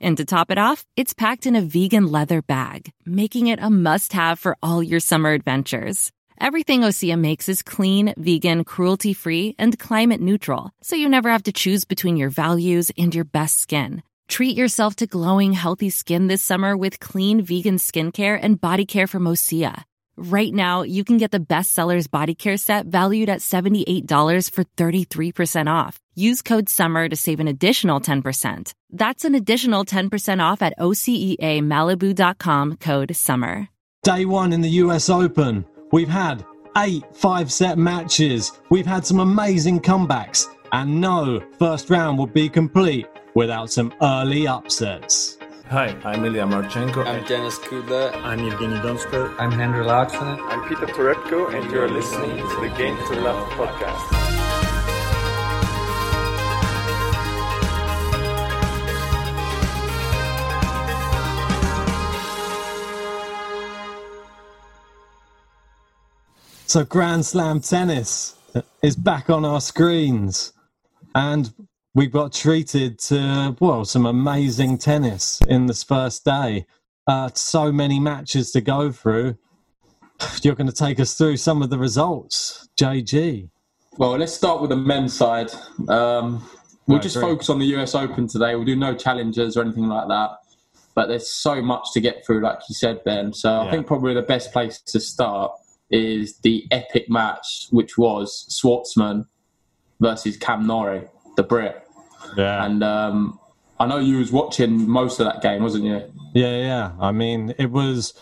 And to top it off, it's packed in a vegan leather bag, making it a must have for all your summer adventures. Everything Osea makes is clean, vegan, cruelty free, and climate neutral, so you never have to choose between your values and your best skin. Treat yourself to glowing, healthy skin this summer with clean vegan skincare and body care from Osea. Right now, you can get the bestsellers body care set valued at $78 for 33% off. Use code SUMMER to save an additional 10%. That's an additional 10% off at OCEAMalibu.com code SUMMER. Day one in the US Open. We've had eight five set matches. We've had some amazing comebacks. And no first round would be complete without some early upsets. Hi, I'm Ilya Marchenko. I'm Denis Kudla. I'm Evgeny Donskoy. I'm Henry Laaksonen. I'm Peter Torebko, and you're listening to the Game to Love podcast. So, Grand Slam tennis is back on our screens. And we got treated to well some amazing tennis in this first day. Uh, so many matches to go through. You're going to take us through some of the results, JG. Well, let's start with the men's side. Um, we'll just focus on the US Open today. We'll do no challenges or anything like that. But there's so much to get through, like you said, Ben. So yeah. I think probably the best place to start is the epic match, which was Schwartzman versus Cam Norrie, the Brit. Yeah. And um, I know you was watching most of that game, wasn't you? Yeah, yeah. I mean, it was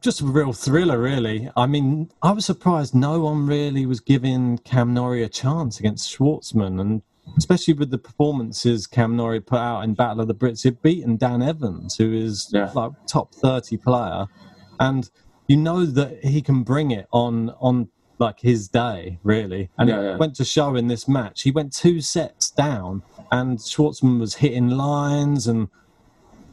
just a real thriller, really. I mean, I was surprised no one really was giving Cam Norrie a chance against Schwartzman, and especially with the performances Cam Norrie put out in Battle of the Brits, he'd beaten Dan Evans, who is yeah. like top thirty player, and you know that he can bring it on on like his day, really. And yeah, it yeah. went to show in this match. He went two sets down and Schwartzman was hitting lines and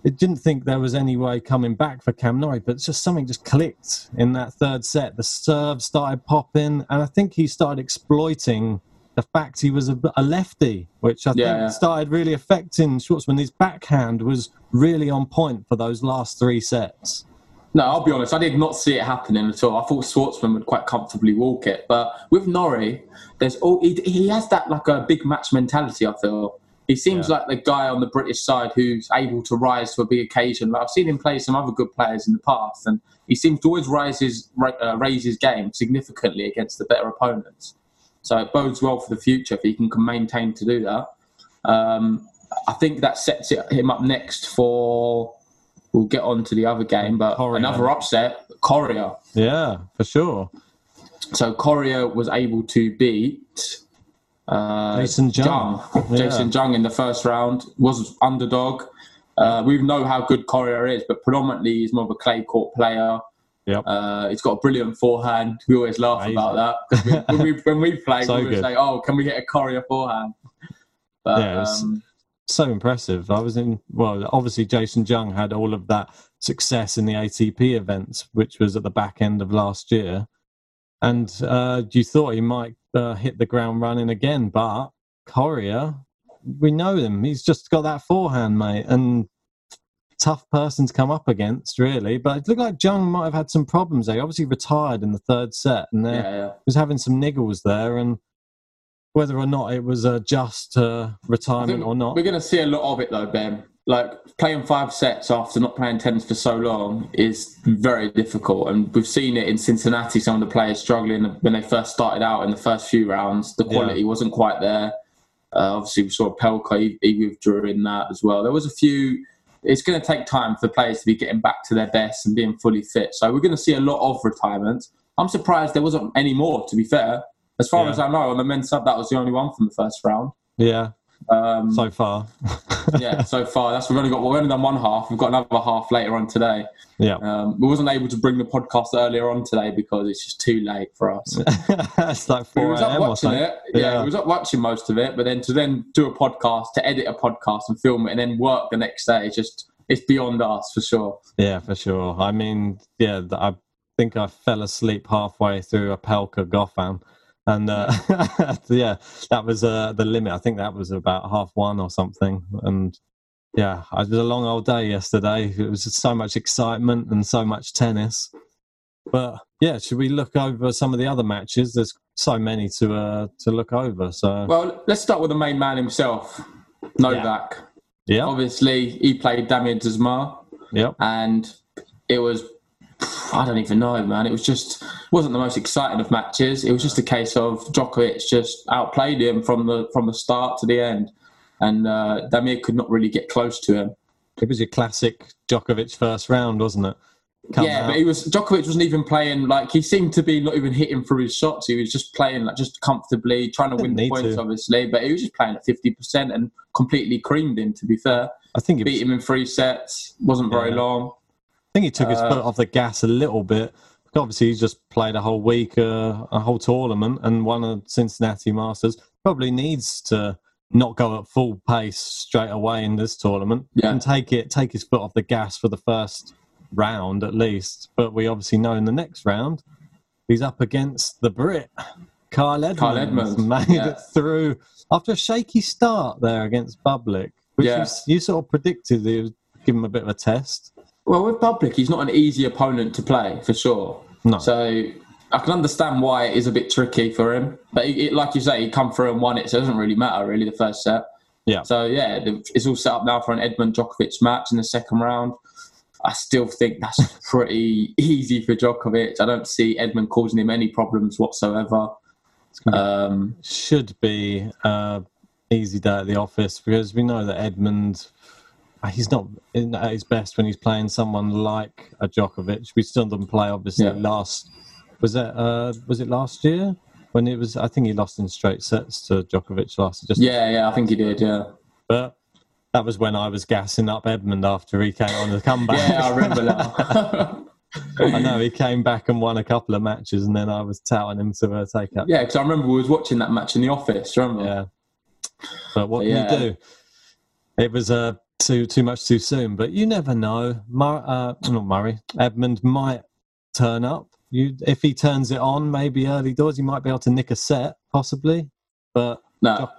it didn't think there was any way coming back for Cam Norrie, but just something just clicked in that third set. The serve started popping, and I think he started exploiting the fact he was a, a lefty, which I yeah, think started really affecting Schwartzman. His backhand was really on point for those last three sets. No, I'll be honest. I did not see it happening at all. I thought Schwartzman would quite comfortably walk it, but with Norrie, there's all he, he has that like a big match mentality. I feel he seems yeah. like the guy on the British side who's able to rise to a big occasion. Like I've seen him play some other good players in the past, and he seems to always rise his, uh, raise his game significantly against the better opponents. So it bodes well for the future if he can maintain to do that. Um, I think that sets it, him up next for. We'll get on to the other game, but another upset, Coria. Yeah, for sure. So Coria was able to beat uh, Jason Jung. Jung. Jason yeah. Jung in the first round was underdog. Uh, we know how good Coria is, but predominantly he's more of a clay court player. Yep. Uh, he's got a brilliant forehand. We always laugh Amazing. about that. We, when, we, when we play, so we would say, oh, can we get a Coria forehand? But, yeah, um, so impressive. I was in, well, obviously Jason Jung had all of that success in the ATP events, which was at the back end of last year. And uh, you thought he might uh, hit the ground running again. But Coria, we know him. He's just got that forehand, mate, and tough person to come up against, really. But it looked like Jung might have had some problems there. He obviously retired in the third set, and yeah, yeah. was having some niggles there. And whether or not it was a just uh, retirement or not, we're going to see a lot of it, though, Ben. Like playing five sets after not playing tennis for so long is very difficult and we've seen it in cincinnati some of the players struggling when they first started out in the first few rounds. The quality yeah. wasn't quite there. Uh, obviously we saw Opelka he, he withdrew in that as well. There was a few it's going to take time for players to be getting back to their best and being fully fit. So we're going to see a lot of retirements i'm surprised there wasn't any more to be fair as far yeah. as i know on the men's sub that was the only one from the first round yeah Um, so far. yeah, so far that's we've only got we've only done one half. We've got another half later on today. yeah. Um, we wasn't able to bring the podcast earlier on today because it's just too late for us. it's like we 4 was up watching it. Yeah, we was up watching most of it, but then to then do a podcast, to edit a podcast and film it, and then work the next day, it's just it's beyond us for sure. Yeah, for sure. I mean, yeah, I think I fell asleep halfway through Opelka Goffin. And uh, yeah, that was uh, the limit. I think that was about half one or something. And yeah, it was a long old day yesterday. It was so much excitement and so much tennis. But yeah, should we look over some of the other matches? There's so many to uh, to look over. So Well, let's start with the main man himself, Novak. yeah, Obviously, he played Damir Dzumhur, yep, and it was I don't even know, man. It was just wasn't the most exciting of matches. It was just a case of Djokovic just outplayed him from the from the start to the end, and uh, Damir could not really get close to him. it was your classic Djokovic first round, wasn't it? Come yeah, out. but he was Djokovic wasn't even playing like he seemed to be not even hitting through his shots. He was just playing like just comfortably, trying to win the points, to. obviously. But he was just playing at fifty percent and completely creamed him. To be fair, I think it was, beat him in three sets. wasn't very Yeah. long. I think he took his Uh, foot off the gas a little bit. Obviously, he's just played a whole week, uh, a whole tournament, and won a Cincinnati Masters. Probably needs to not go at full pace straight away in this tournament Yeah. and take it, take his foot off the gas for the first round at least. But we obviously know in the next round he's up against the Brit, Carl Edmund. Kyle Edmund, made yeah. it through after a shaky start there against Bublik, which Yeah. you, you sort of predicted he would give him a bit of a test. Well, with Bublik, he's not an easy opponent to play for sure. No. So I can understand why it is a bit tricky for him. But he, it, like you say, he come through and won it, so it doesn't really matter really the first set. Yeah. So yeah, the- it's all set up now for an Edmund Djokovic match in the second round. I still think that's pretty easy for Djokovic. I don't see Edmund causing him any problems whatsoever. Um, should be uh, easy day at the office because we know that Edmund he's not at his best when he's playing someone like a Djokovic. We still didn't play obviously Yeah. last was it uh, was it last year when it was I think he lost in straight sets to Djokovic last just yeah, yeah, I think he did. Yeah, but that was when I was gassing up Edmund after he came on the comeback. yeah, I remember that. I know he came back and won a couple of matches, and then I was touting him to uh, take up. yeah, because I remember we was watching that match in the office. Remember? Yeah. But what But can you do? It was uh, too too much too soon. But you never know. Mur- uh, not Murray. Edmund might turn up. You if he turns it on, maybe early doors, he might be able to nick a set, possibly. But No,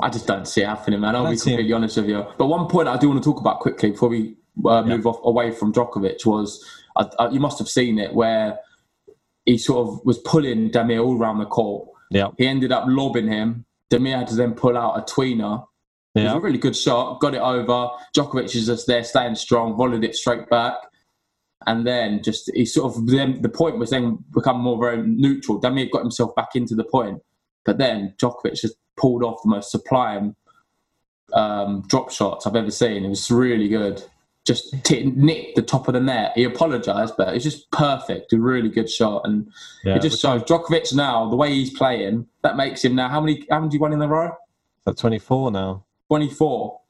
I just don't see it happening, man. I'll be completely honest with you. But one point I do want to talk about quickly before we uh, Yeah. move off away from Djokovic was I, I, you must have seen it where he sort of was pulling Damir all around the court. yeah, He ended up lobbing him. Damir had to then pull out a tweener. It was a really good shot. Got it over. Djokovic is just there, staying strong. Volleyed it straight back, and then just he sort of then the point was then become more very neutral. Damir got himself back into the point, but then Djokovic just pulled off the most sublime um, drop shots I've ever seen. It was really good. Just t- nicked the top of the net. He apologised, but it's just perfect. A really good shot, and yeah. it just shows Djokovic now the way he's playing. That makes him now how many how many do you won in a row? at 24 now. 24,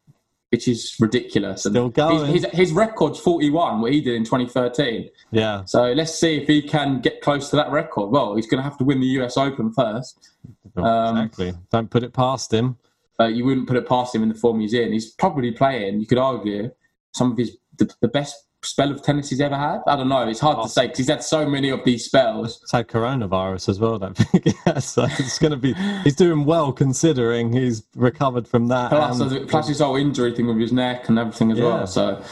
which is ridiculous. Still going. His, his, his record's 41, what he did in 2013. Yeah, So let's see if he can get close to that record. Well, he's going to have to win the US Open first. Um, exactly. Don't put it past him. But you wouldn't put it past him in the form he's in. He's probably playing, you could argue, some of his the, the best spell of tennis he's ever had. I don't know. It's hard to oh. say because he's had so many of these spells. It's had coronavirus as well. Don't forget. yeah, so it's going to be. He's doing well considering he's recovered from that. Plus, and, uh, plus his whole injury thing with his neck and everything as Yeah. well. So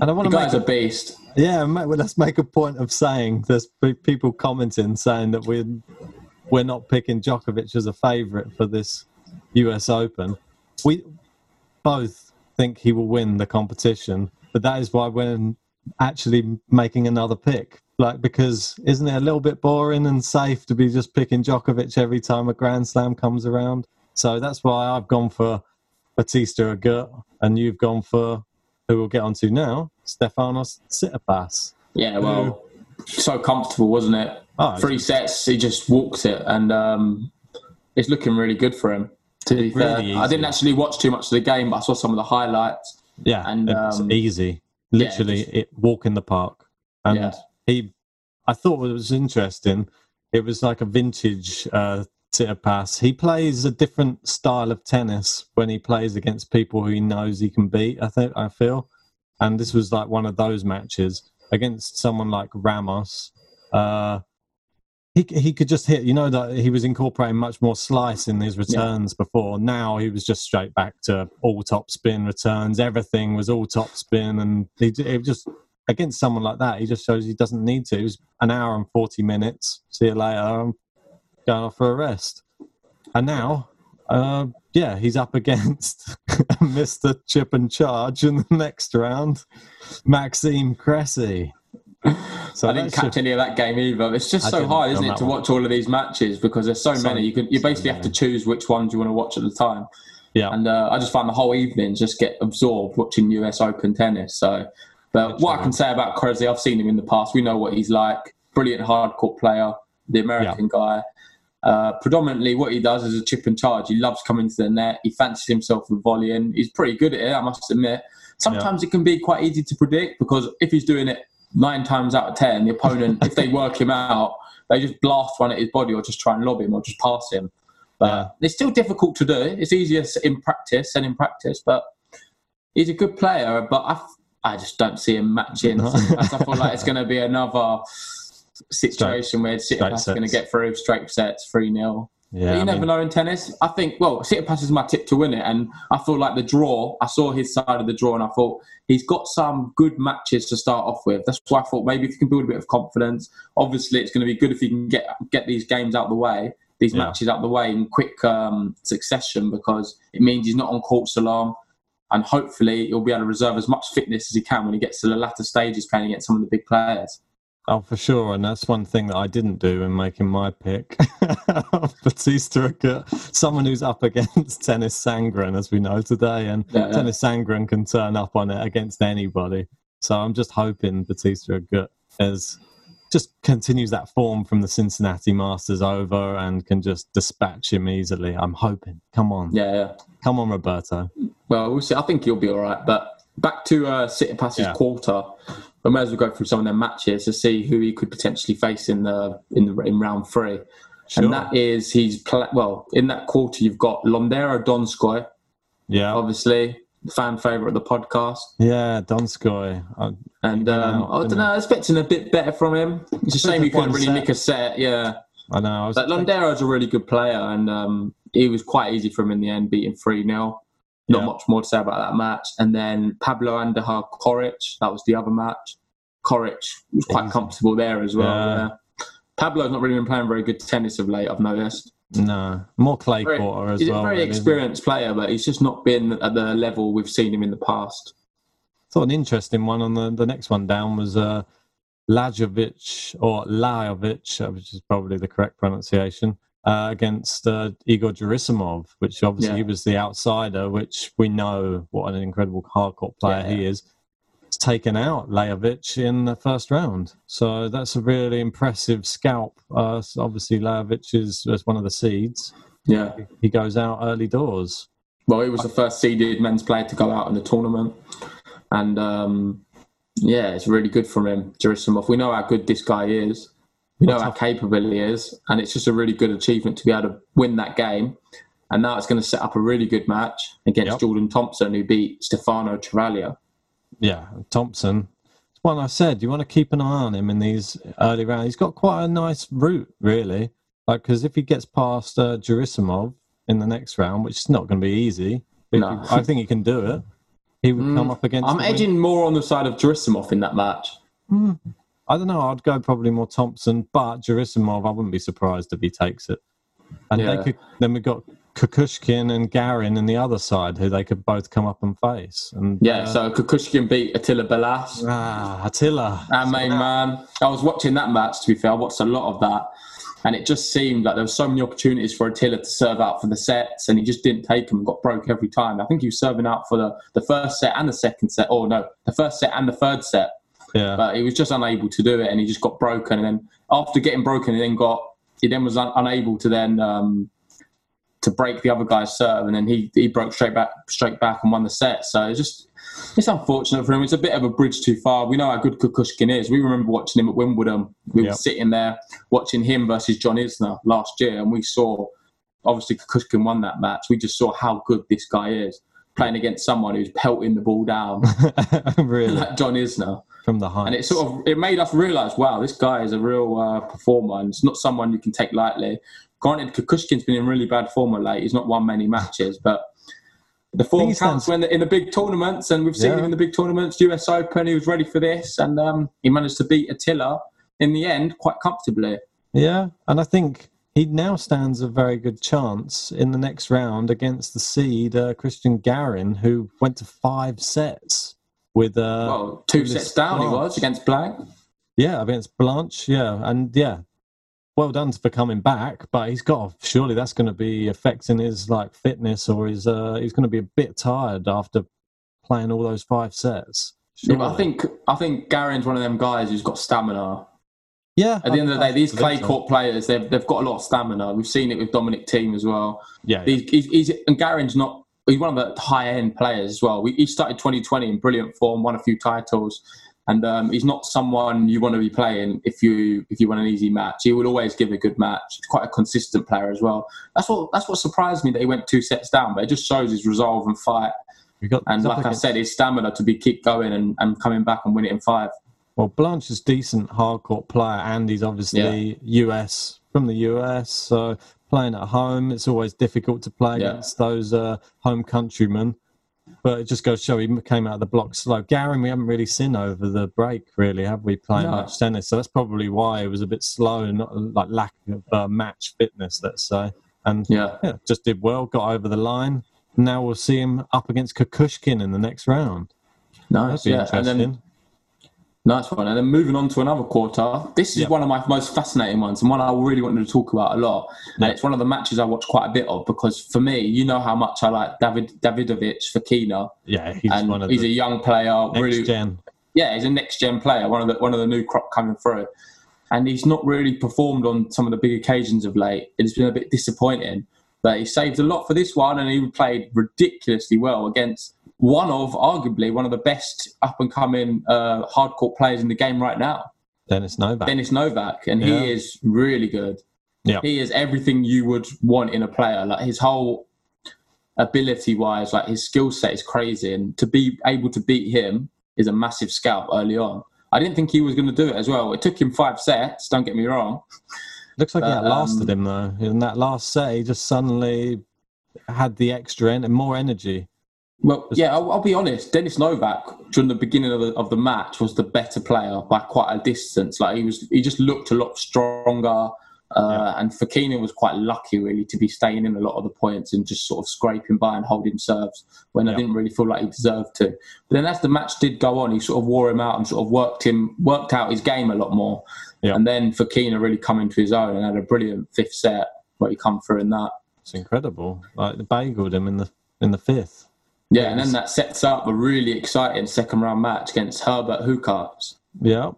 and I want to make guy's a a beast. Yeah, well, let's make a point of saying there's people commenting saying that we're we're not picking Djokovic as a favourite for this U.S. Open. We both think he will win the competition, but that is why we're actually making another pick. Like because isn't it a little bit boring and safe to be just picking Djokovic every time a Grand Slam comes around? So that's why I've gone for Bautista Agut, and you've gone for who we'll get onto now, Stefanos Tsitsipas. Yeah, well, so comfortable, wasn't it? Oh, Three sets, he just walks it, and um, it's looking really good for him. To be fair, Really I didn't actually watch too much of the game, but I saw some of the highlights. Yeah, And, um, easy. Yeah, Literally, just- it walk in the park. And Yeah. he, I thought what was interesting. It was like a vintage uh, pass. He plays a different style of tennis when he plays against people who he knows he can beat. I think I feel, and this was like one of those matches against someone like Ramos. Uh, he he could just hit. You know that he was incorporating much more slice in his returns before. Now he was just straight back to all top spin returns. Everything was all top spin, and he it just against someone like that, he just shows he doesn't need to. It was an hour and forty minutes. See you later. I'm going off for a rest. And now, uh, yeah, he's up against Mr. Chip and Charge in the next round, Maxime Cressy. So I didn't catch any of that game either. It's just I so hard, isn't it, to one. watch all of these matches because there's so, So- many. You can you so basically have to choose which ones you want to watch at the time. Yeah. And uh, I just find the whole evening just get absorbed watching US Open tennis. So, but what I can say about Cressy, I've seen him in the past. We know what he's like. Brilliant hardcourt player, the American guy. Uh, predominantly, what he does is a chip and charge. He loves coming to the net. He fancies himself with volleying. He's pretty good at it, I must admit. Sometimes it can be quite easy to predict because if he's doing it nine times out of ten, the opponent, if they work him out, they just blast one at his body or just try and lob him or just pass him. But it's still difficult to do. It's easier in practice than in practice, but he's a good player. But I, I just don't see him matching. No. I feel like it's going to be another situation where Tsitsipas is going to get through straight sets, 3 0. Yeah, you I never mean- know in tennis. I think, well, Tsitsipas is my tip to win it. And I feel like the draw, I saw his side of the draw and I thought he's got some good matches to start off with. That's why I thought maybe if you can build a bit of confidence, obviously it's going to be good if you can get get these games out of the way, these Yeah. matches out of the way in quick um, succession because it means he's not on court so long. And hopefully he'll be able to reserve as much fitness as he can when he gets to the latter stages playing against some of the big players. Oh, for sure, and that's one thing that I didn't do in making my pick. Bautista, someone who's up against Tennys Sandgren, as we know today, and Yeah, yeah. Tennys Sandgren can turn up on it against anybody. So I'm just hoping Bautista is just continues that form from the Cincinnati Masters over and can just dispatch him easily. I'm hoping. Come on, Yeah, yeah. come on, Roberto. Well, we'll see. I think he'll be all right. But back to uh, Tsitsipas's Yeah. quarter. We may as well go through some of their matches to see who he could potentially face in the in the in round three. Sure. And that is he's well in that quarter. You've got Londero Donskoy, Yeah, obviously fan favorite of the podcast, yeah, Donskoy. I- and um, I don't know. I was expecting a bit better from him. It's a shame he couldn't really set. nick a set. Yeah, I know. I was but Londero's a really good player, and um, he was quite easy for him in the end, beating 3 0. Not Yeah. much more to say about that match. And then Pablo Andujar Coric, that was the other match. Coric was quite Easy. comfortable there as well. Yeah. Yeah. Pablo's not really been playing very good tennis of late, I've noticed. no more clay Very- quarter as he's well. a very experienced player, but he's just not been at the level we've seen him in the past. thought an interesting one on the, the next one down was uh, Lajovic or Lajovic, which is probably the correct pronunciation, uh, against uh, Egor Gerasimov, which obviously Yeah. he was the outsider, which we know what an incredible hardcourt player Yeah. he is. It's taken out Lajovic in the first round. So that's a really impressive scalp. Uh, so obviously, Lajovic is, is one of the seeds. Yeah. He goes out early doors. Well, he was the first seeded men's player to go out in the tournament. And um, yeah, it's really good from him, Gerasimov. We know how good this guy is. We know how capable he is. And it's just a really good achievement to be able to win that game. And now it's going to set up a really good match against Yep. Jordan Thompson, who beat Stefano Travaglia. Yeah, Thompson. It's one I said. You want to keep an eye on him in these early rounds. He's got quite a nice route, really. Like, because if he gets past uh, Gerasimov in the next round, which is not going to be easy, No. he- I think he can do it. He would come up against. I'm the win- edging more on the side of Gerasimov in that match. I don't know. I'd go probably more Thompson, but Gerasimov, I wouldn't be surprised if he takes it. And Yeah. they could, then we've got Kukushkin and Garin in the other side, who they could both come up and face. And Yeah, uh, so Kukushkin beat Attila Balazs. ah, Attila. Our main man. I was watching that match, to be fair. I watched a lot of that. And it just seemed like there were so many opportunities for Attila to serve out for the sets, and he just didn't take them and got broke every time. I think he was serving out for the, the first set and the second set. Oh, no, the first set and the third set. Yeah. But he was just unable to do it, and he just got broken. And then after getting broken, he then got he then was un- unable to then um, to break the other guy's serve, and then he he broke straight back straight back and won the set. So it's just it's unfortunate for him. It's a bit of a bridge too far. We know how good Kukushkin is. We remember watching him at Wimbledon. We Yep. were sitting there watching him versus John Isner last year, and we saw obviously Kukushkin won that match. We just saw how good this guy is playing against someone who's pelting the ball down really, like John Isner. from the heights. And it sort of it made us realise, wow, this guy is a real uh, performer, and it's not someone you can take lightly. Granted, Kukushkin's been in really bad form of late. He's not won many matches, but the form counts stands- when in the big tournaments, and we've seen Yeah. him in the big tournaments. US Open, he was ready for this, and um, he managed to beat Attila in the end quite comfortably. Yeah, and I think he now stands a very good chance in the next round against the seed uh, Christian Garin, who went to five sets with. Uh, well, two sets down he was against Blank. Yeah, against Blanch. Yeah, and yeah, well done for coming back. But he's got surely that's going to be affecting his like fitness, or his uh, he's going to be a bit tired after playing all those five sets. Yeah, but I think I think Garin's one of them guys who's got stamina. Yeah. At the end of the day, these clay think so. court players, they've, they've got a lot of stamina. We've seen it with Dominic Thiem as well. yeah, He's, he's, he's, and Garin's not, he's one of the high end players as well. We, he started 2020 in brilliant form, won a few titles. And um, he's not someone you want to be playing if you if you want an easy match. He will always give a good match. He's quite a consistent player as well. That's what that's what surprised me that he went two sets down. But it just shows his resolve and fight. got And he's up like I said, his stamina to be keep going and, and coming back and win it in five. Well, Blanch is decent hardcourt player, and he's obviously US from the US. So playing at home, it's always difficult to play Yeah. against those uh, home countrymen. But it just goes to show he came out of the block slow. Garin, we haven't really seen over the break, really, have we? Playing No. much tennis, so that's probably why it was a bit slow, and not like lack of uh, match fitness, let's say. And Yeah. yeah, just did well, got over the line. Now we'll see him up against Kukushkin in the next round. Nice. That'd be Yeah. And then Nice one. And then moving on to another quarter. This is Yep. one of my most fascinating ones and one I really wanted to talk about a lot. And it's one of the matches I watch quite a bit of because for me, you know how much I like David Davidovich Fokina. yeah, he's And one of he's a young player, next really gen. yeah, he's a next gen player, one of the one of the new crop coming through. And he's not really performed on some of the big occasions of late. It's been a bit disappointing. But he saved a lot for this one and he played ridiculously well against one of arguably one of the best up and coming uh, hardcourt players in the game right now. Dennis Novak. Dennis Novak, and Yeah. he is really good. Yeah. He is everything you would want in a player. Like his whole ability wise, like his skill set is crazy. And to be able to beat him is a massive scalp early on. I didn't think he was going to do it as well. It took him five sets, don't get me wrong. Looks like But, it lasted um, him though. In that last set, he just suddenly had the extra en- more energy. Well, yeah, I'll, I'll be honest. Dennis Novak during the beginning of the, of the match was the better player by quite a distance. Like he was, he just looked a lot stronger. Uh, And Fokina was quite lucky, really, to be staying in a lot of the points and just sort of scraping by and holding serves when I didn't really feel like he deserved to. But then, as the match did go on, he sort of wore him out and sort of worked him, worked out his game a lot more. Yeah. And then Fokina really come into his own and had a brilliant fifth set where he come through in that. It's incredible. Like they bageled him in the in the fifth. Yeah, and then that sets up a really exciting second round match against Herbert Hurkacz. Yeah.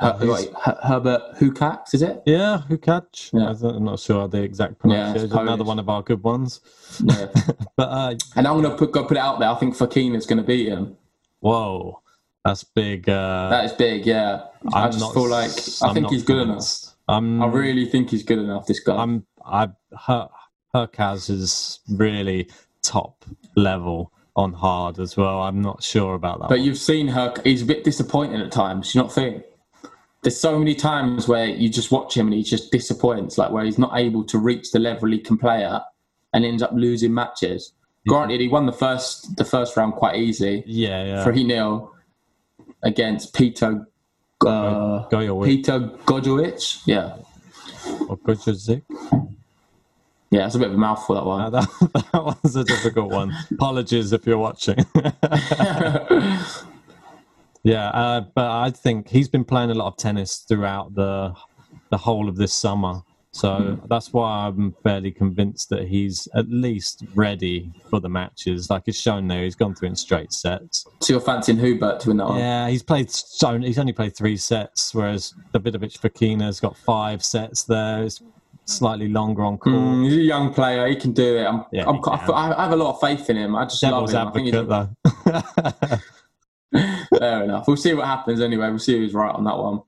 Her, wait, Her- Herbert Hurkacz, is it? yeah, catch? Yeah. I'm not sure the exact Yeah, pronunciation. Another Polish. one of our good ones. Yeah. But uh, and I'm going to put, go put it out there. I think Fokina's going to beat him. whoa, that's big. Uh, That is big, yeah. I I'm just not feel like I I'm think he's good enough. I'm, I really think he's good enough. This guy. I'm I her Hurkacz is really top level on hard as well. I'm not sure about that. But one. you've seen her. He's a bit disappointing at times. You're not think? There's so many times where you just watch him and he just disappoints, like where he's not able to reach the level he can play at, and ends up losing matches. Granted, he won the first the first round quite easy, yeah, yeah. three 0 against Peter uh, Go your way. Peter Gojowczyk. Yeah, Or. Yeah, it's a bit of a mouthful that one. that, that was a difficult one. Apologies if you're watching. yeah, uh, but I think he's been playing a lot of tennis throughout the the whole of this summer. So that's why I'm fairly convinced that he's at least ready for the matches. Like it's shown there, he's gone through in straight sets. so you're fancying Hubert to win that one? Yeah, he's played so he's only played three sets, whereas Davidovich Fokina's got five sets there. It's slightly longer on court. Mm, he's a young player. He can do it. I'm, Yeah, I'm, I. I have a lot of faith in him. I just Devil's love him. I think advocate, though. fair enough. We'll see what happens anyway. We'll see who's right on that one.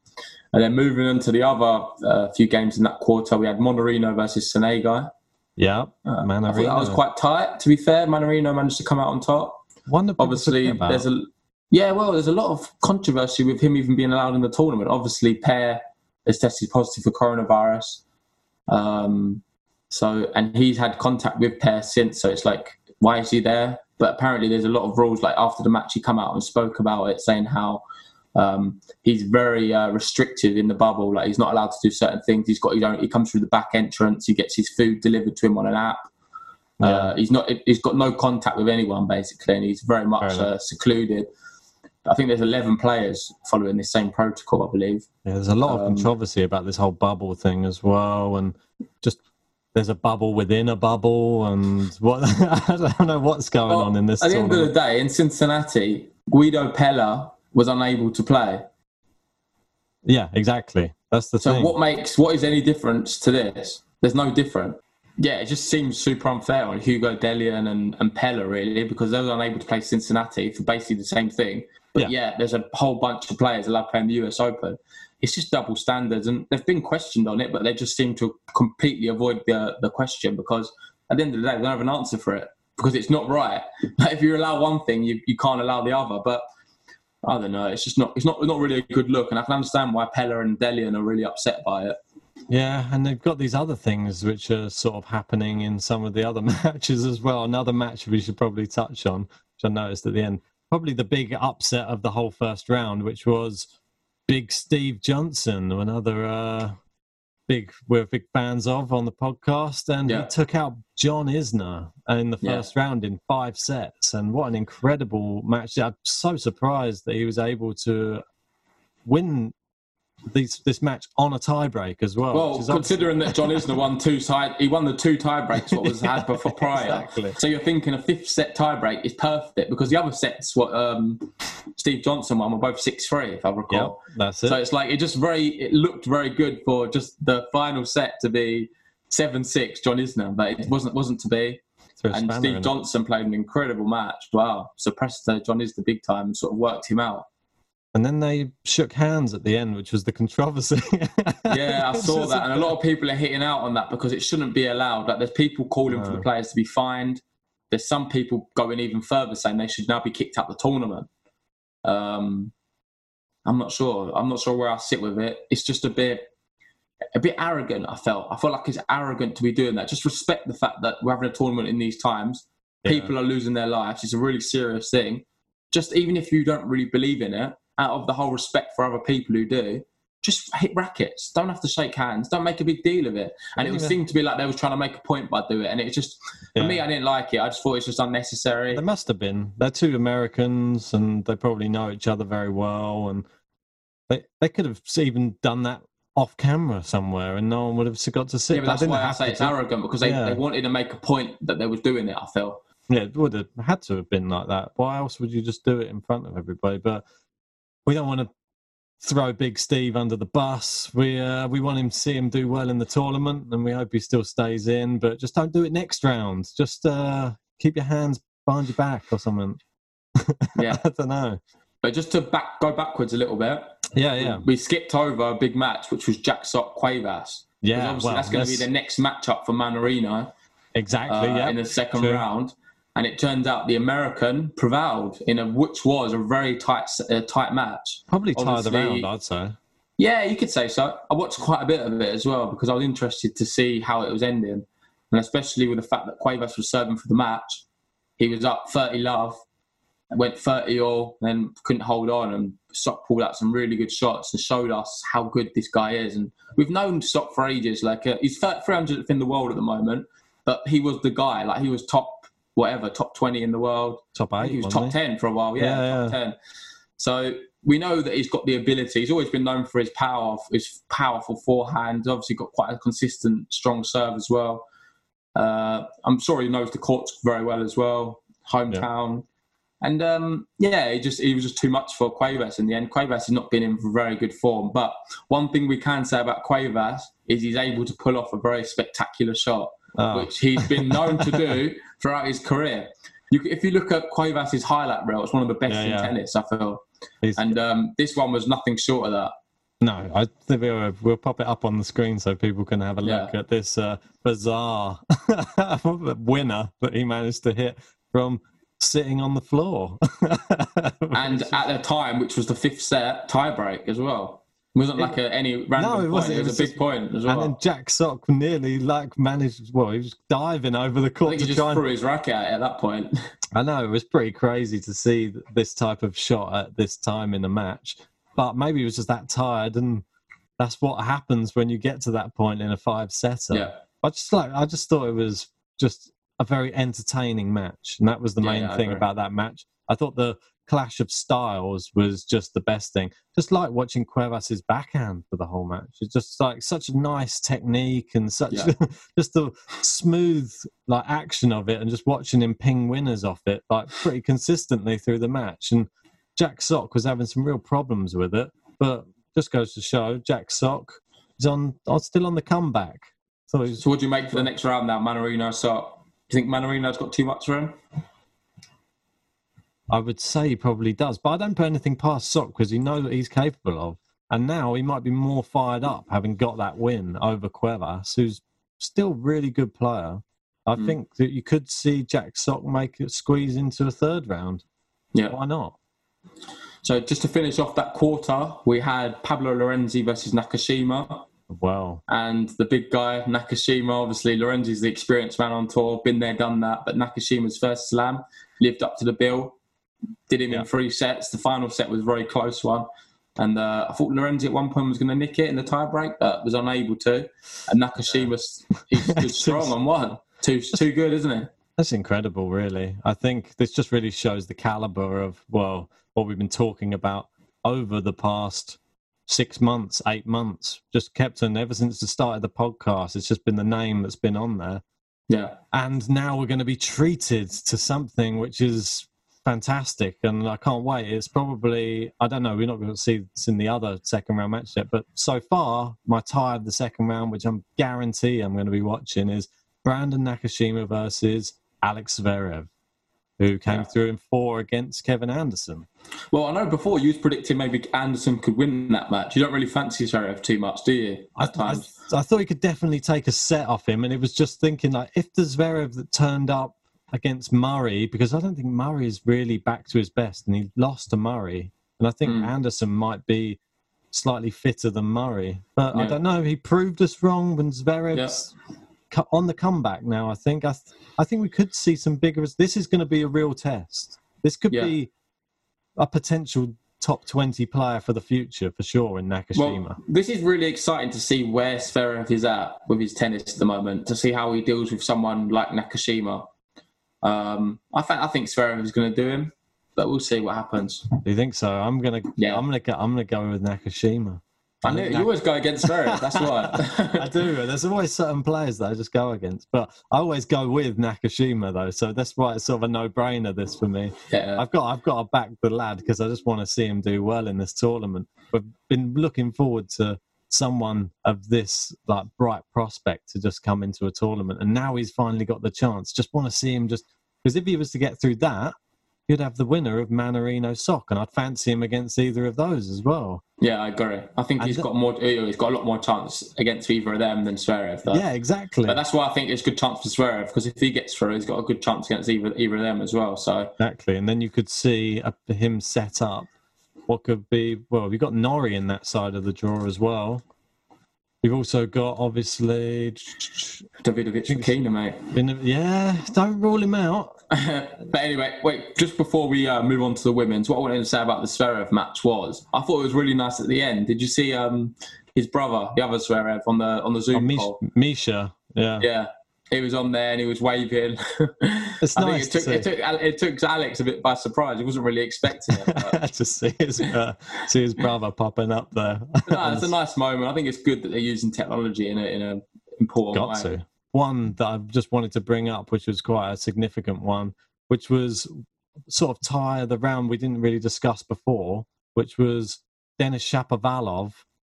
And then moving on to the other uh, few games in that quarter, we had Mannarino versus Senegal. yeah, Uh, man. I thought that was quite tight. To be fair, Mannarino managed to come out on top. People Obviously, there's a yeah. Well, there's a lot of controversy with him even being allowed in the tournament. Obviously, Paire has tested positive for coronavirus. Um, so and he's had contact with Paire since. So it's like, why is he there? But apparently, there's a lot of rules. Like after the match, he come out and spoke about it, saying how um, he's very uh, restricted in the bubble. Like he's not allowed to do certain things. He's got his own. He comes through the back entrance. He gets his food delivered to him on an app. Uh, he's not. He's got no contact with anyone basically, and he's very much uh, secluded. I think there's 11 players following this same protocol, I believe. Yeah, there's a lot of Um, controversy about this whole bubble thing as well, and just there's a bubble within a bubble, and what I don't know what's going Well, on in this. At the end of the day, in Cincinnati, Guido Pella was unable to play. yeah, exactly. That's the So thing. So, what makes what is any difference to this? There's no different. Yeah, it just seems super unfair on Hugo Dellien and, and Pella really because they were unable to play Cincinnati for basically the same thing. But Yeah. yeah, there's a whole bunch of players allowed love playing the US Open. It's just double standards, and they've been questioned on it, but they just seem to completely avoid the the question because at the end of the day, they don't have an answer for it because it's not right. Like if you allow one thing, you, you can't allow the other. But I don't know. It's just not. It's not not really a good look, and I can understand why Pella and Dellien are really upset by it. Yeah, and they've got these other things which are sort of happening in some of the other matches as well. Another match we should probably touch on, which I noticed at the end. Probably the big upset of the whole first round, which was Big Steve Johnson, another uh, big we're big fans of on the podcast, and Yeah. he took out John Isner in the Yeah. first round in five sets. And what an incredible match! I'm so surprised that he was able to win these, this match on a tiebreak as well. Well, which is obviously- considering that John Isner won two side, he won the two tiebreaks what was had before prior. Exactly. So you're thinking a fifth set tiebreak is perfect because the other sets what um, Steve Johnson won were both six three if I recall. that's it. So it's like it just very it looked very good for just the final set to be seven six John Isner, but it wasn't wasn't to be. And Steve. Johnson played an incredible match. Wow, suppressed uh, John Isner big time and sort of worked him out. And then they shook hands at the end, which was the controversy. Yeah, I saw that, and a lot of people are hitting out on that because it shouldn't be allowed. Like, there's people calling for the players to be fined. There's some people going even further, saying they should now be kicked out of the tournament. Um, I'm not sure. I'm not sure where I sit with it. It's just a bit, a bit arrogant. I felt. I felt like it's arrogant to be doing that. Just respect the fact that we're having a tournament in these times. Yeah. People are losing their lives. It's a really serious thing. Just even if you don't really believe in it, out of the whole respect for other people who do, just hit rackets. Don't have to shake hands. Don't make a big deal of it. And it would Yeah. seem to be like they were trying to make a point by doing it. And it just, for Yeah. me, I didn't like it. I just thought it's just unnecessary. They must have been. They're two Americans, and they probably know each other very well. And they they could have even done that off camera somewhere, and no one would have got to see. Yeah, but that's why I say it's do- arrogant because they, Yeah. they wanted to make a point that they was doing it. I felt. Yeah, it would have had to have been like that. Why else would you just do it in front of everybody? But we don't want to throw Big Steve under the bus. We uh, we want him to see him do well in the tournament, and we hope he still stays in. But just don't do it next round. Just uh, keep your hands behind your back or something. Yeah. I don't know. But just to back go backwards a little bit, Yeah, yeah, we skipped over a big match, which was Jack Sock Cuevas. Yeah. obviously well, that's going to be the next matchup for Mannarino exactly. uh, yeah, in the second true. round. And it turns out the American prevailed in a which was a very tight uh, tight match. Probably tie the round. I'd say. Yeah, you could say so. I watched quite a bit of it as well because I was interested to see how it was ending, and especially with the fact that Cuevas was serving for the match. He was up thirty love, went thirty all, then couldn't hold on, and Sock pulled out some really good shots and showed us how good this guy is. And we've known Sock for ages. Like uh, he's three hundredth in the world at the moment, but he was the guy. Like he was top whatever, top twenty in the world. Top I eight. think he was top he? 10 for a while. Yeah, Yeah, top yeah. 10. So we know that he's got the ability. He's always been known for his power, his powerful forehand. He's obviously got quite a consistent, strong serve as well. Uh, I'm sure he knows the courts very well as well, hometown. And um, yeah, he just he was just too much for Cuevas in the end. Cuevas has not been in very good form, but one thing we can say about Cuevas is he's able to pull off a very spectacular shot, Oh. which he's been known to do throughout his career. You, if you look at Cuevas' highlight reel, it's one of the best Yeah, in yeah. tennis. I feel, He's- and um, this one was nothing short of that. No, I think we'll, we'll pop it up on the screen so people can have a look Yeah. at this uh, bizarre winner that he managed to hit from sitting on the floor. And at the time, which was the fifth set tiebreak as well, it wasn't like a, any random No, it point. wasn't. It It was, was a big just- point as well. and then Jack Sock nearly like managed. Well, he was diving over the court. I think to he just try. threw And, his racket at at that point. I know it was pretty crazy to see this type of shot at this time in the match, but maybe he was just that tired, and that's what happens when you get to that point in a five setter. yeah, I just like I just thought it was just a very entertaining match, and that was the Yeah, main yeah, thing about that match. I thought the clash of styles was just the best thing. Just like watching Cuevas's backhand for the whole match. It's just like such a nice technique and such Yeah. just the smooth like action of it, and just watching him ping winners off it like pretty consistently through the match. And Jack Sock was having some real problems with it, but just goes to show Jack Sock is on, still on the comeback. So So what do you make for the next round now, Mannarino? So do you think Mannarino's got too much for him? I would say he probably does, but I don't put anything past Sock because you know that he's capable of. And now he might be more fired up having got that win over Cuevas, who's still a really good player. I Mm. think that you could see Jack Sock make it squeeze into a third round. Yeah. Why not? So just to finish off that quarter, we had Paolo Lorenzi versus Nakashima. Wow. And the big guy, Nakashima, obviously, Lorenzi's the experienced man on tour, been there, done that. But Nakashima's first slam lived up to the bill, did him Yeah. in three sets. The final set was a very close one. And uh, I thought Lorenzi at one point was going to nick it in the tiebreak, but was unable to. And Nakashima, he stood strong and won. Too, too good, isn't it? That's incredible, really. I think this just really shows the caliber of, well, what we've been talking about over the past six months, eight months. Just kept on ever since the start of the podcast. It's just been the name that's been on there. Yeah. And now we're going to be treated to something which is fantastic. And I can't wait. It's probably, I don't know, we're not going to see this in the other second round match yet. But so far, my tie of the second round, which I'm guarantee I'm going to be watching, is Brandon Nakashima versus Alex Zverev, who came Yeah. through in four against Kevin Anderson. Well, I know before you was predicting maybe Anderson could win that match. You don't really fancy Zverev too much, do you? I, I. I thought he could definitely take a set off him, and it was just thinking like if the Zverev that turned up against Murray, because I don't think Murray is really back to his best, and he lost to Murray, and I think Mm. Anderson might be slightly fitter than Murray, but I don't know. He proved us wrong when Zverev's co- on the comeback now. I think I, th- I think we could see some bigger. This is going to be a real test. This could Yeah. be a potential top twenty player for the future for sure in Nakashima. Well, this is really exciting to see where Zverev is at with his tennis at the moment. To see how he deals with someone like Nakashima. Um, I think I think Zverev is going to do him, but we'll see what happens. Do you think so? I'm gonna. Yeah. I'm gonna go. I'm gonna go with Nakashima. I knew you always go against Zverev. That's why I do. There's always certain players that I just go against, but I always go with Nakashima though. So that's why it's sort of a no-brainer. This for me. yeah. I've got. I've got to back the lad because I just want to see him do well in this tournament. We've been looking forward to someone of this like bright prospect to just come into a tournament, and now he's finally got the chance. Just want to see him just because if he was to get through that, you'd have the winner of Mannarino Sock, and I'd fancy him against either of those as well. Yeah, I agree. I think And he's the- got more. He's got a lot more chance against either of them than Zverev. Though. Yeah, exactly. But that's why I think it's a good chance for Zverev because if he gets through, he's got a good chance against either either of them as well. So Exactly, and then you could see uh, him set up what could be. Well, you've got Norrie in that side of the draw as well. You've also got obviously, Davidovich Fokina, mate. been, yeah, don't rule him out. but anyway, wait, just before we uh, move on to the women's, what I wanted to say about the Zverev match was I thought it was really nice at the end. Did you see um, his brother, the other Zverev, on the on the Oh, Zoom Misha, call? Misha, yeah, Yeah, he was on there and he was waving. It's nice it to took, it took it took Alex a bit by surprise. He wasn't really expecting it. but- to see his uh, see his brother popping up there. no, it's a nice moment. I think it's good that they're using technology in a in a important got way. to. One that I just wanted to bring up, which was quite a significant one, which was sort of tie the round we didn't really discuss before, which was Denis Shapovalov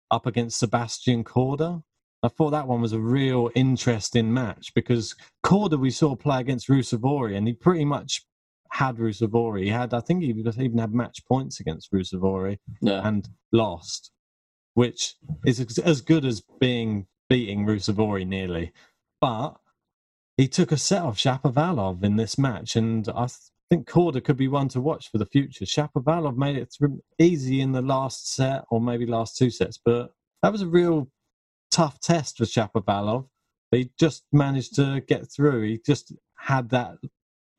up against Sebastian Korda. I thought that one was a real interesting match because Korda we saw play against Ruusuvuori and he pretty much had Ruusuvuori. He had, I think, he even had match points against Ruusuvuori Yeah. and lost, which is as good as being beating Ruusuvuori nearly. But he took a set off Shapovalov in this match, and I th- think Korda could be one to watch for the future. Shapovalov made it through easy in the last set, or maybe last two sets, but that was a real tough test for Shapovalov. He just managed to get through. He just had that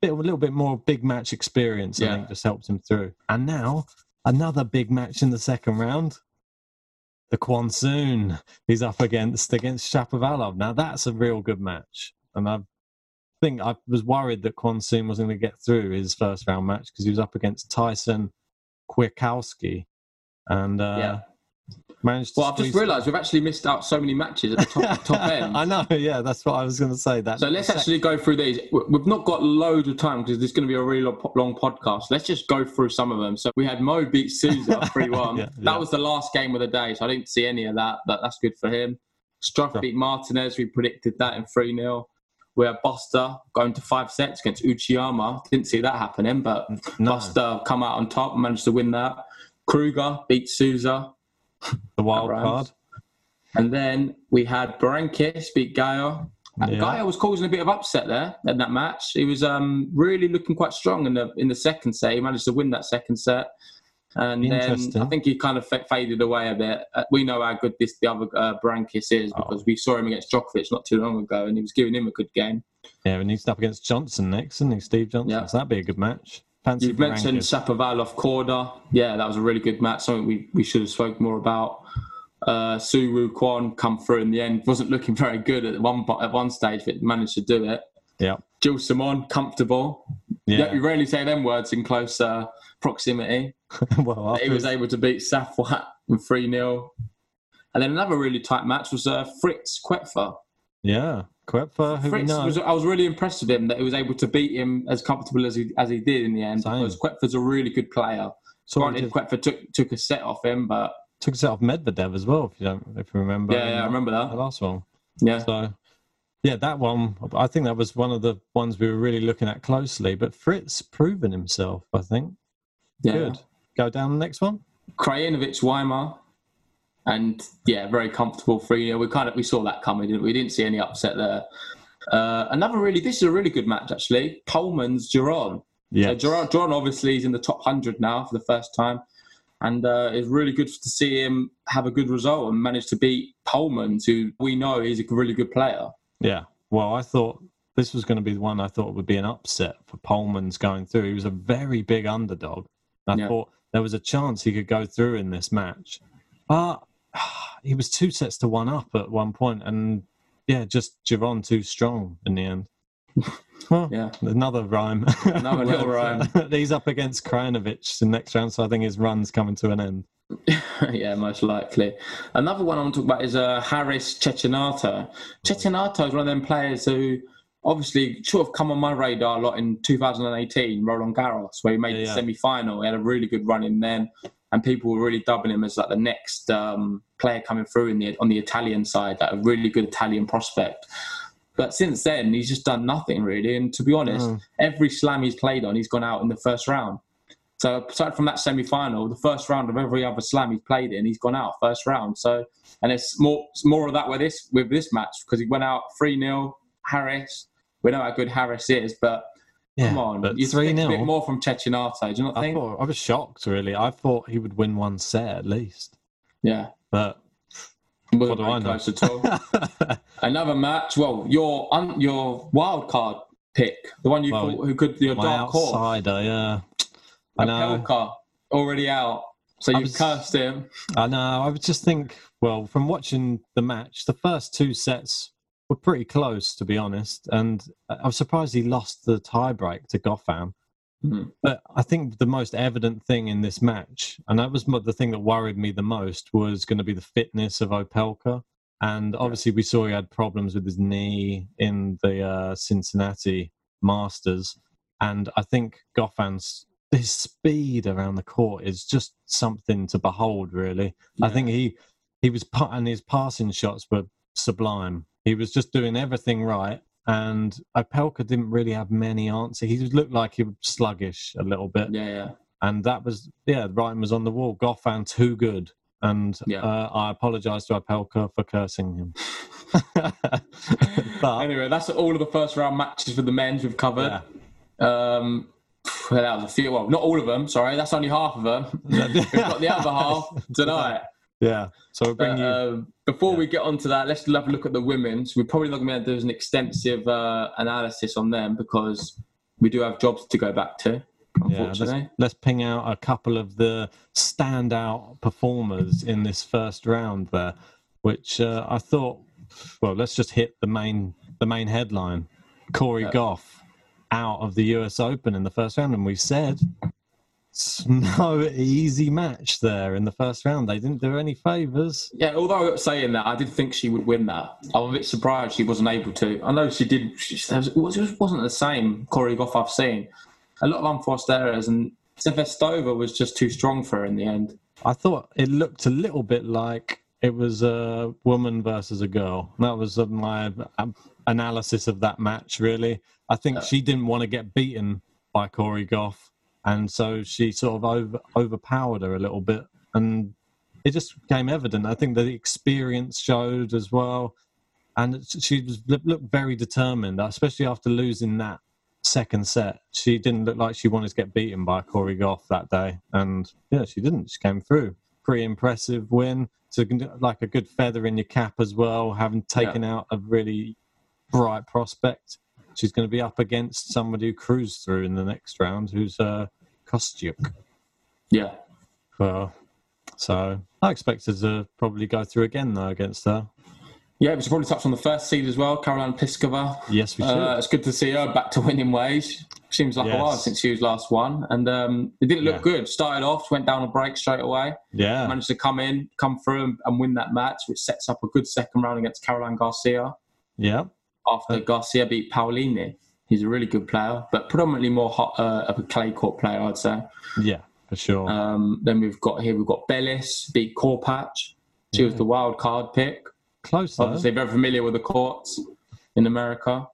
bit, a little bit more big match experience. I Yeah. think just helped him through. And now another big match in the second round. The Kwansoon he's up against against Shapovalov. Now that's a real good match, and I think I was worried that Kwansoon wasn't going to get through his first round match because he was up against Thai-Son Kwiatkowski, and uh, Yeah. Managed. To Well, I've just realised we've actually missed out so many matches at the top, top end. I know. Yeah, that's what I was going to say. That So let's actually go through these. We- We've not got loads of time because there's going to be a really long podcast. Let's just go through some of them. So we had Mo beat Souza 3 1. Yeah, That yeah. was the last game of the day, so I didn't see any of that, but that's good for him. Struff Sure. beat Martinez. We predicted that in 3 0. We had Busta going to five sets against Uchiyama. Didn't see that happening, but no, Busta come out on top and managed to win that. Kruger beat Souza. the wild card. And then we had Berankis beat Gaio. And Yeah. Gaio was causing a bit of upset there in that match. He was um, really looking quite strong in the in the second set. He managed to win that second set, and then I think he kind of fa- faded away a bit. Uh, we know how good this the other uh, Berankis is Oh. because we saw him against Djokovic not too long ago, and he was giving him a good game. Yeah, and he's up against Johnson next, isn't he? Steve Johnson. Yeah. So that'd be a good match. Fancy You've mentioned Berankis. Shapovalov Korda. Yeah, that was a really good match. Something we, we should have spoke more about. Uh, Soonwoo Kwon come through in the end. Wasn't looking very good at one at one stage, but managed to do it. Yeah. Gilles Simon, comfortable. Yeah. Yeah. You rarely say them words in close uh, proximity. well, He was able to beat Safwat in 3 0. And then another really tight match was uh, Fritz Koepfer. yeah, Koepfer, who we Fritz was, I was really impressed with him that he was able to beat him as comfortable as he as he did in the end. Same. Because Koepfer's a really good player. So Granted, took took a set off him, but took a set off Medvedev as well, if you don't, if you remember. yeah, yeah, I remember the that. last one. Yeah, So, yeah, that one. I think that was one of the ones we were really looking at closely. But Fritz proven himself. I think. yeah. Good. Go down the next one. Krajinovic Weimar, and yeah, very comfortable three 0 We kind of we saw that coming. Didn't we? we didn't see any upset there. Uh, another really, this is a really good match actually. Polmans Giron. Yeah. So Giron, Giron obviously is in the top hundred now for the first time, and uh, it's really good to see him have a good result and manage to beat Pullman, who we know is a really good player. Yeah. Well, I thought this was going to be the one I thought would be an upset for Polmans going through. He was a very big underdog. I Yeah. thought there was a chance he could go through in this match. But he was two sets to one up at one point, and yeah, just Javon too strong in the end. Well, Yeah. another rhyme. Another little rhyme. He's up against Krajinovic in the next round, so I think his run's coming to an end. yeah, most likely. Another one I want to talk about is uh, Harris Cecchinato. Cecchinato is one of them players who obviously should have come on my radar a lot in 2018, Roland Garros, where he made Yeah, the yeah. semi final. He had a really good run in then, and people were really dubbing him as like the next um, player coming through in the on the Italian side, like a really good Italian prospect. But since then, he's just done nothing really. And to be honest, Mm. every slam he's played on, he's gone out in the first round. So aside from that semi-final, the first round of every other slam he's played in, he's gone out first round. So and it's more it's more of that with this with this match because he went out three 0 Harris. We know how good Harris is, but Yeah, come on, but you three a bit more from Cecchinato. Do you not I think? thought I was shocked. Really, I thought he would win one set at least, yeah, but wasn't do I know? close at all. Another match. Well, your un, your wild card pick, the one you Well, thought who could your dark horse, outsider. Yeah, I know. Opelka, already out. So you've cursed him. I know. I would just think, well, from watching the match, the first two sets were pretty close, to be honest. And I was surprised he lost the tiebreak to Goffin. Mhm. But I think the most evident thing in this match, and that was the thing that worried me the most, was going to be the fitness of Opelka. And obviously, we saw he had problems with his knee in the uh, Cincinnati Masters. And I think Goffin's his speed around the court is just something to behold. Really, I think he he was and his passing shots were sublime. He was just doing everything right. And Opelka didn't really have many answers. He looked like he was sluggish a little bit Yeah, yeah. and that was yeah, writing was on the wall. Goffin too good, and Yeah. uh, I apologise to Opelka for cursing him. but Anyway, that's all of the first round matches for the men's we've covered. yeah, Um, well, that was a few. Well, not all of them. Sorry, that's only half of them. We've got the other half tonight. Yeah. So But, you. um, before we get on to that, let's have a look at the women's. We're probably not going to do an extensive uh, analysis on them because we do have jobs to go back to. yeah, let's, let's ping out a couple of the standout performers in this first round there, which uh, I thought. Well, let's just hit the main the main headline: Coco Yeah. Gauff out of the U.S. Open in the first round, and we said no easy match there in the first round. They didn't do any favors. yeah. Although I got saying that, I did think she would win that. I'm a bit surprised she wasn't able to. I know she did. She, it was- it wasn't the same Coco Gauff I've seen. A lot of unforced errors, and Sevastova was just too strong for her in the end. I thought it looked a little bit like it was a woman versus a girl. That was my um, analysis of that match, really. I think she didn't want to get beaten by Coco Gauff, and so she sort of over, overpowered her a little bit. And it just became evident. I think the experience showed as well. And she was looked very determined, especially after losing that second set. She didn't look like she wanted to get beaten by Coco Gauff that day, and yeah, she didn't. She came through. Pretty impressive win. So like a good feather in your cap as well, having taken out a really bright prospect. She's going to be up against somebody who cruised through in the next round, who's uh, Kostyuk. Yeah, Well, so I expect her to probably go through again though against her. yeah. We should probably touch on the first seed as well, Caroline Pliskova. Yes, we should. Uh, it's good to see her back to winning ways. Seems like a while since she was last won, and um, it didn't look Yeah. good. Started off, went down a break straight away. yeah, Managed to come in, come through, and, and win that match, which sets up a good second round against Caroline Garcia. yeah, After Garcia beat Paolini, he's a really good player, but predominantly more hot, uh, of a clay court player, I'd say. yeah, for sure. Um, then we've got here, we've got Bellis beat Korpatsch. She was the wild card pick. Close. Obviously, very familiar with the courts in America.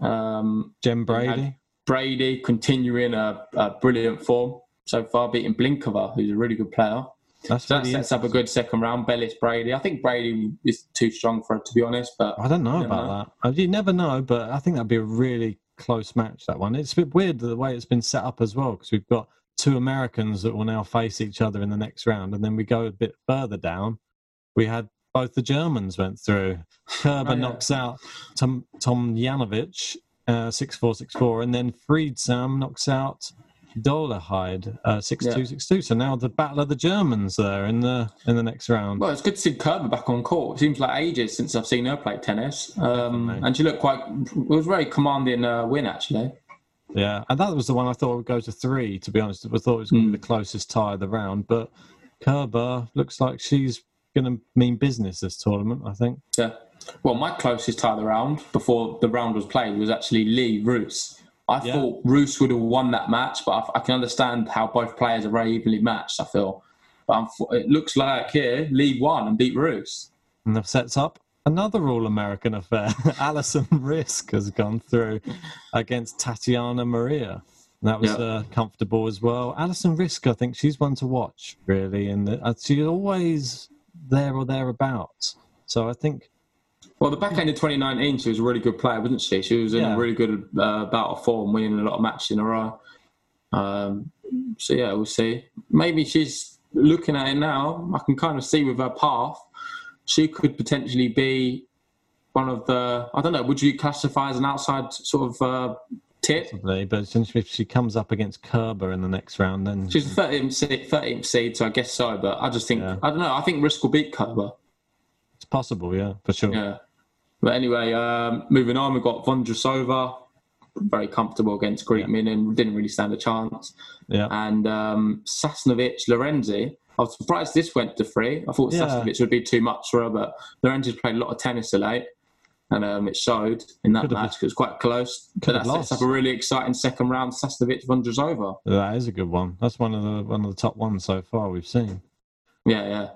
Um, Brady. Brady continuing a, a brilliant form so far, beating Blinkova, who's a really good player. That's So that sets up a good second round. Bellis Brady. I think Brady is too strong for it, to be honest. But I don't know You about that. Uh, You never know, but I think that'd be a really close match. That one. It's a bit weird the way it's been set up as well, because we've got two Americans that will now face each other in the next round, and then we go a bit further down. We had both the Germans went through. Kerber Oh, yeah. knocks out Tom Tom Janovic uh, six four six four, and then Friedsam knocks out Dolehide uh, six two six two. So now the battle of the Germans there in the in the next round. well, it's good to see Kerber back on court. It seems like ages since I've seen her play tennis, um, and she looked quite. It was a very commanding uh, win actually. Yeah, and that was the one I thought would go to three. To be honest, I thought it was going to be the closest tie of the round. But Kerber looks like she's going to mean business this tournament. I think. Yeah. Well, my closest tie of the round before the round was played was actually Li Rus. I Yeah. thought Rus would have won that match, but I, I can understand how both players are very evenly matched. I feel, but I'm, it looks like here Li won and beat Rus. And that sets up another all American affair. Alison Riske has gone through against Tatiana Maria. That was Yeah. uh, comfortable as well. Alison Riske, I think she's one to watch, really. And uh, she's always there or thereabouts. So I think, Well, the back end of 2019, she was a really good player, wasn't she? She was in Yeah. a really good uh, bout of form, winning a lot of matches in a row. Um, so yeah, we'll see. Maybe she's looking at it now. I can kind of see with her path, she could potentially be one of the. I don't know. Would you classify as an outside sort of uh, tip? but since if she comes up against Kerber in the next round, then She's the 13th seed, 13th seed, so I guess so. But I just think Yeah. I don't know. I think Riske will beat Kerber. it's possible, yeah, for sure. Yeah. But anyway, um, moving on, we've got Vondrousova, very comfortable against Greet Minnen, didn't really stand a chance. Yeah. And um, Sasnovich Lorenzi, I was surprised this went to three. I thought Yeah. Sasnovich would be too much for her, but Lorenzi's played a lot of tennis of late. and um, it showed in that Could've match 'cause it was quite close. But could've that sets lost. up a really exciting second round. Sasnovich Vondrousova. That is a good one. That's one of the one of the top ones so far we've seen. Yeah, yeah.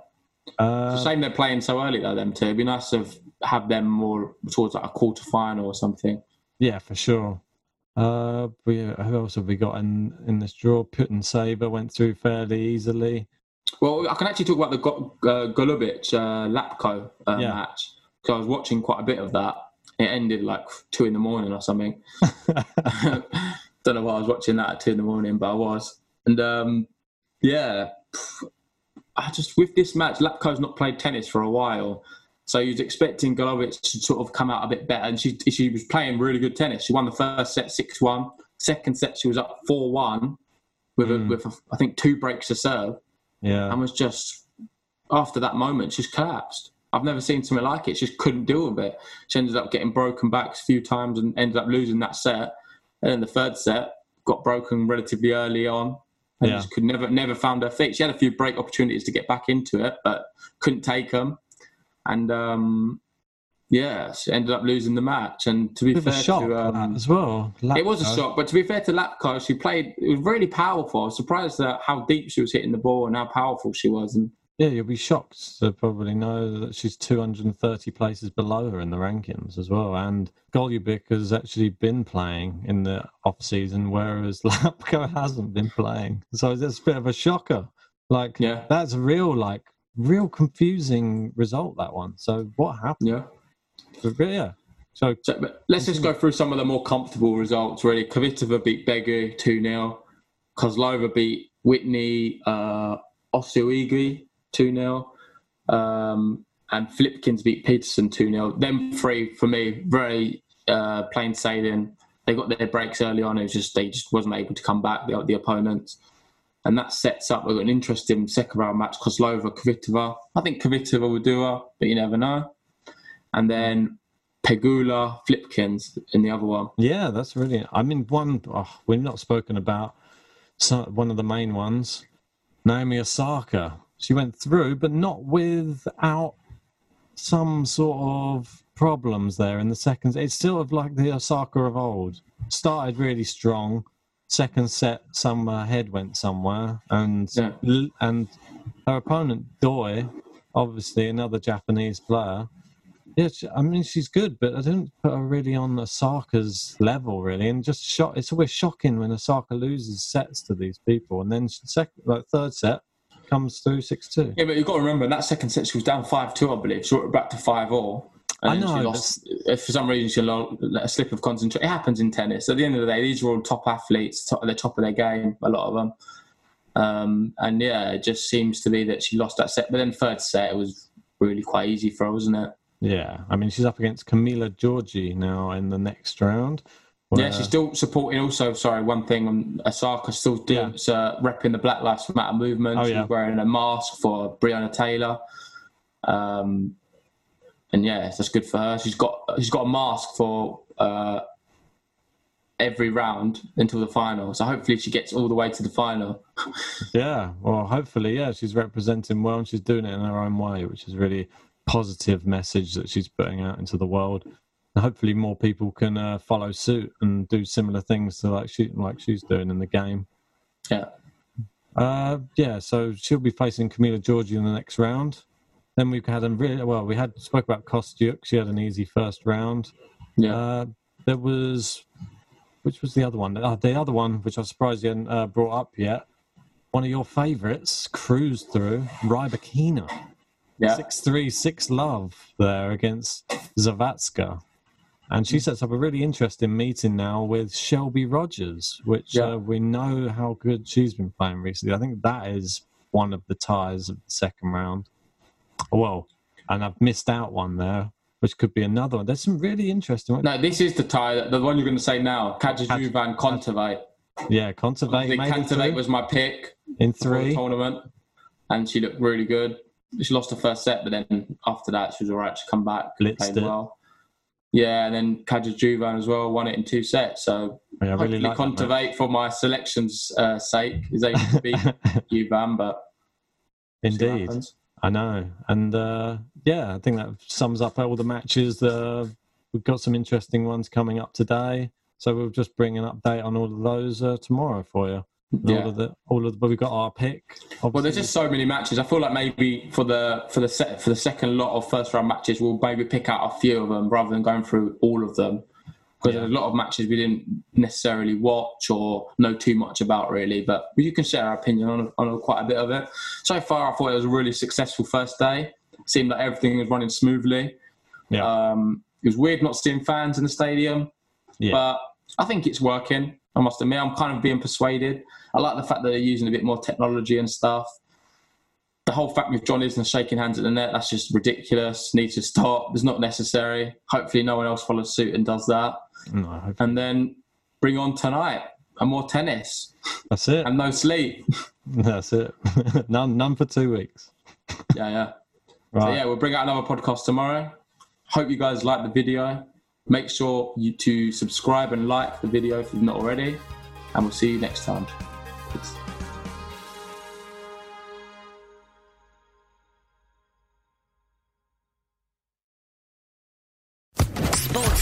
Uh, It's a shame they're playing so early though. Them two. It'd be nice to have- have them more towards like a quarter final or something. yeah, for sure. Uh, we, who else have we got in in this draw? Putin Saber went through fairly easily. Well, I can actually talk about the Go- uh, Golubic uh, Lapko uh, Yeah. match because I was watching quite a bit of that. It ended like two in the morning or something. Don't know why I was watching that at two in the morning, but I was. And um, yeah, I just with this match, Lapko's not played tennis for a while, so you was expecting Golubic to sort of come out a bit better, and she she was playing really good tennis. She won the first set six one. Second set she was up four one with a, hmm. with a, I think two breaks to serve Yeah, and was just after that moment just collapsed. I've never seen something like it. She just couldn't deal with it. She ended up getting broken back a few times and ended up losing that set. And then the third set got broken relatively early on. And Yeah. just could never never found her feet. She had a few break opportunities to get back into it, but couldn't take them. And um, yeah, she ended up losing the match. And to be fair shock to um, as well. it was a shock, but to be fair to Lapko, she played. It was really powerful. I was surprised at how deep she was hitting the ball and how powerful she was. And Yeah, you'll be shocked to probably know that she's 230 places below her in the rankings as well. And Golubic has actually been playing in the off season, whereas Lapko hasn't been playing. So it's a bit of a shocker. Like, Yeah. that's real, like, real confusing result, that one. So what happened? yeah, But yeah. So, so, let's just go through some of the more comfortable results. Really, Kvitova beat Begu two 0 Kozlova beat Whitney uh, Osuigwe two 0 um, and Flipkens beat Peterson two 0 Them three for me very uh, plain sailing. They got their breaks early on. It was just they just wasn't able to come back. The, the opponents. And that sets up an interesting second round match. Kozlova, Kvitova. I think Kvitova will do her, but you never know. And then Pegula, Flipkens in the other one. yeah, that's really. I mean, one, oh, we've not spoken about some, one of the main ones, Naomi Osaka. She went through, but not without some sort of problems there in the second. It's sort of like the Osaka of old. Started really strong. Second set, some uh, head went somewhere, and Yeah. and her opponent Doi, obviously another Japanese player. Yeah, she, I mean she's good, but I didn't put her really on Osaka's level really, and just shock. It's always shocking when Osaka loses sets to these people, and then second, like third set, comes through six two. Yeah, but you've got to remember in that second set she was down five two, I believe. She went back to five all. And I know, She lost, if for some reason she lost a slip of concentration. It happens in tennis. At the end of the day, these are all top athletes, top, at the top of their game. A lot of them. Um, and yeah, it just seems to be that she lost that set. But then third set, it was really quite easy for her, wasn't it? Yeah, I mean she's up against Camila Giorgi now in the next round. Yeah, she's still supporting. Also, sorry, one thing on Osaka still doing uh, repping the Black Lives Matter movement. Oh, she's yeah. wearing a mask for Breonna Taylor, um, and yeah, that's good for her. She's got she's got a mask for uh, every round until the final. So hopefully, she gets all the way to the final. Yeah, well, hopefully, yeah, she's representing well and she's doing it in her own way, which is a really positive message that she's putting out into the world. And hopefully, more people can uh, follow suit and do similar things to like she like she's doing in the game. Yeah, Uh, yeah, so she'll be facing Camila Giorgi in the next round. Then we've had a really well. We had spoke about Kostyuk. She had an easy first round. yeah. Uh, there was, which was the other one? Uh, the other one, which I'm surprised you hadn't uh, brought up yet. One of your favourites cruised through Rybakina. yeah. Six three six love there against Zavatska, and she sets up a really interesting meeting now with Shelby Rogers, which Yeah. uh, we know how good she's been playing recently. I think that is one of the ties of the second round. Well, and I've missed out one there, which could be another one. There's some really interesting ones. No, this is the tie. The one you're going to say now, Kaja Juvan Kontaveit. Yeah, I Conservate think made it Kontaveit through was my pick. in three. tournament, and she looked really good. She lost the first set, but then after that, she was all right. She come back, Blitzed played it. well. Yeah, and then Kaja Juvan as well won it in two sets. So Yeah, I really like for my selection's uh, sake, is able to beat Juvan. But we'll see what Indeed. I know, and uh, yeah, I think that sums up all the matches uh, we've got some interesting ones coming up today. So we'll just bring an update on all of those uh, tomorrow for you. Yeah. All of the, all of the, but we've got our pick. Well, there's just so many matches. I feel like maybe for the for the set for the second lot of first round matches, we'll maybe pick out a few of them rather than going through all of them. Because Yeah. there's a lot of matches we didn't necessarily watch or know too much about, really. But you can share our opinion on, on quite a bit of it. So far, I thought it was a really successful first day. Seemed like everything was running smoothly. Yeah. Um, it was weird not seeing fans in the stadium, Yeah. but I think it's working. I must admit, I'm kind of being persuaded. I like the fact that they're using a bit more technology and stuff. The whole fact with John Isner shaking hands at the net, that's just ridiculous. Needs to stop. It's not necessary. Hopefully, no one else follows suit and does that. No, And then bring on tonight and more tennis that's it. and no sleep. That's it. none, none for two weeks. yeah, yeah. Right. So yeah, we'll bring out another podcast tomorrow. Hope you guys like the video. Make sure you to subscribe and like the video if you've not already. And we'll see you next time. Peace.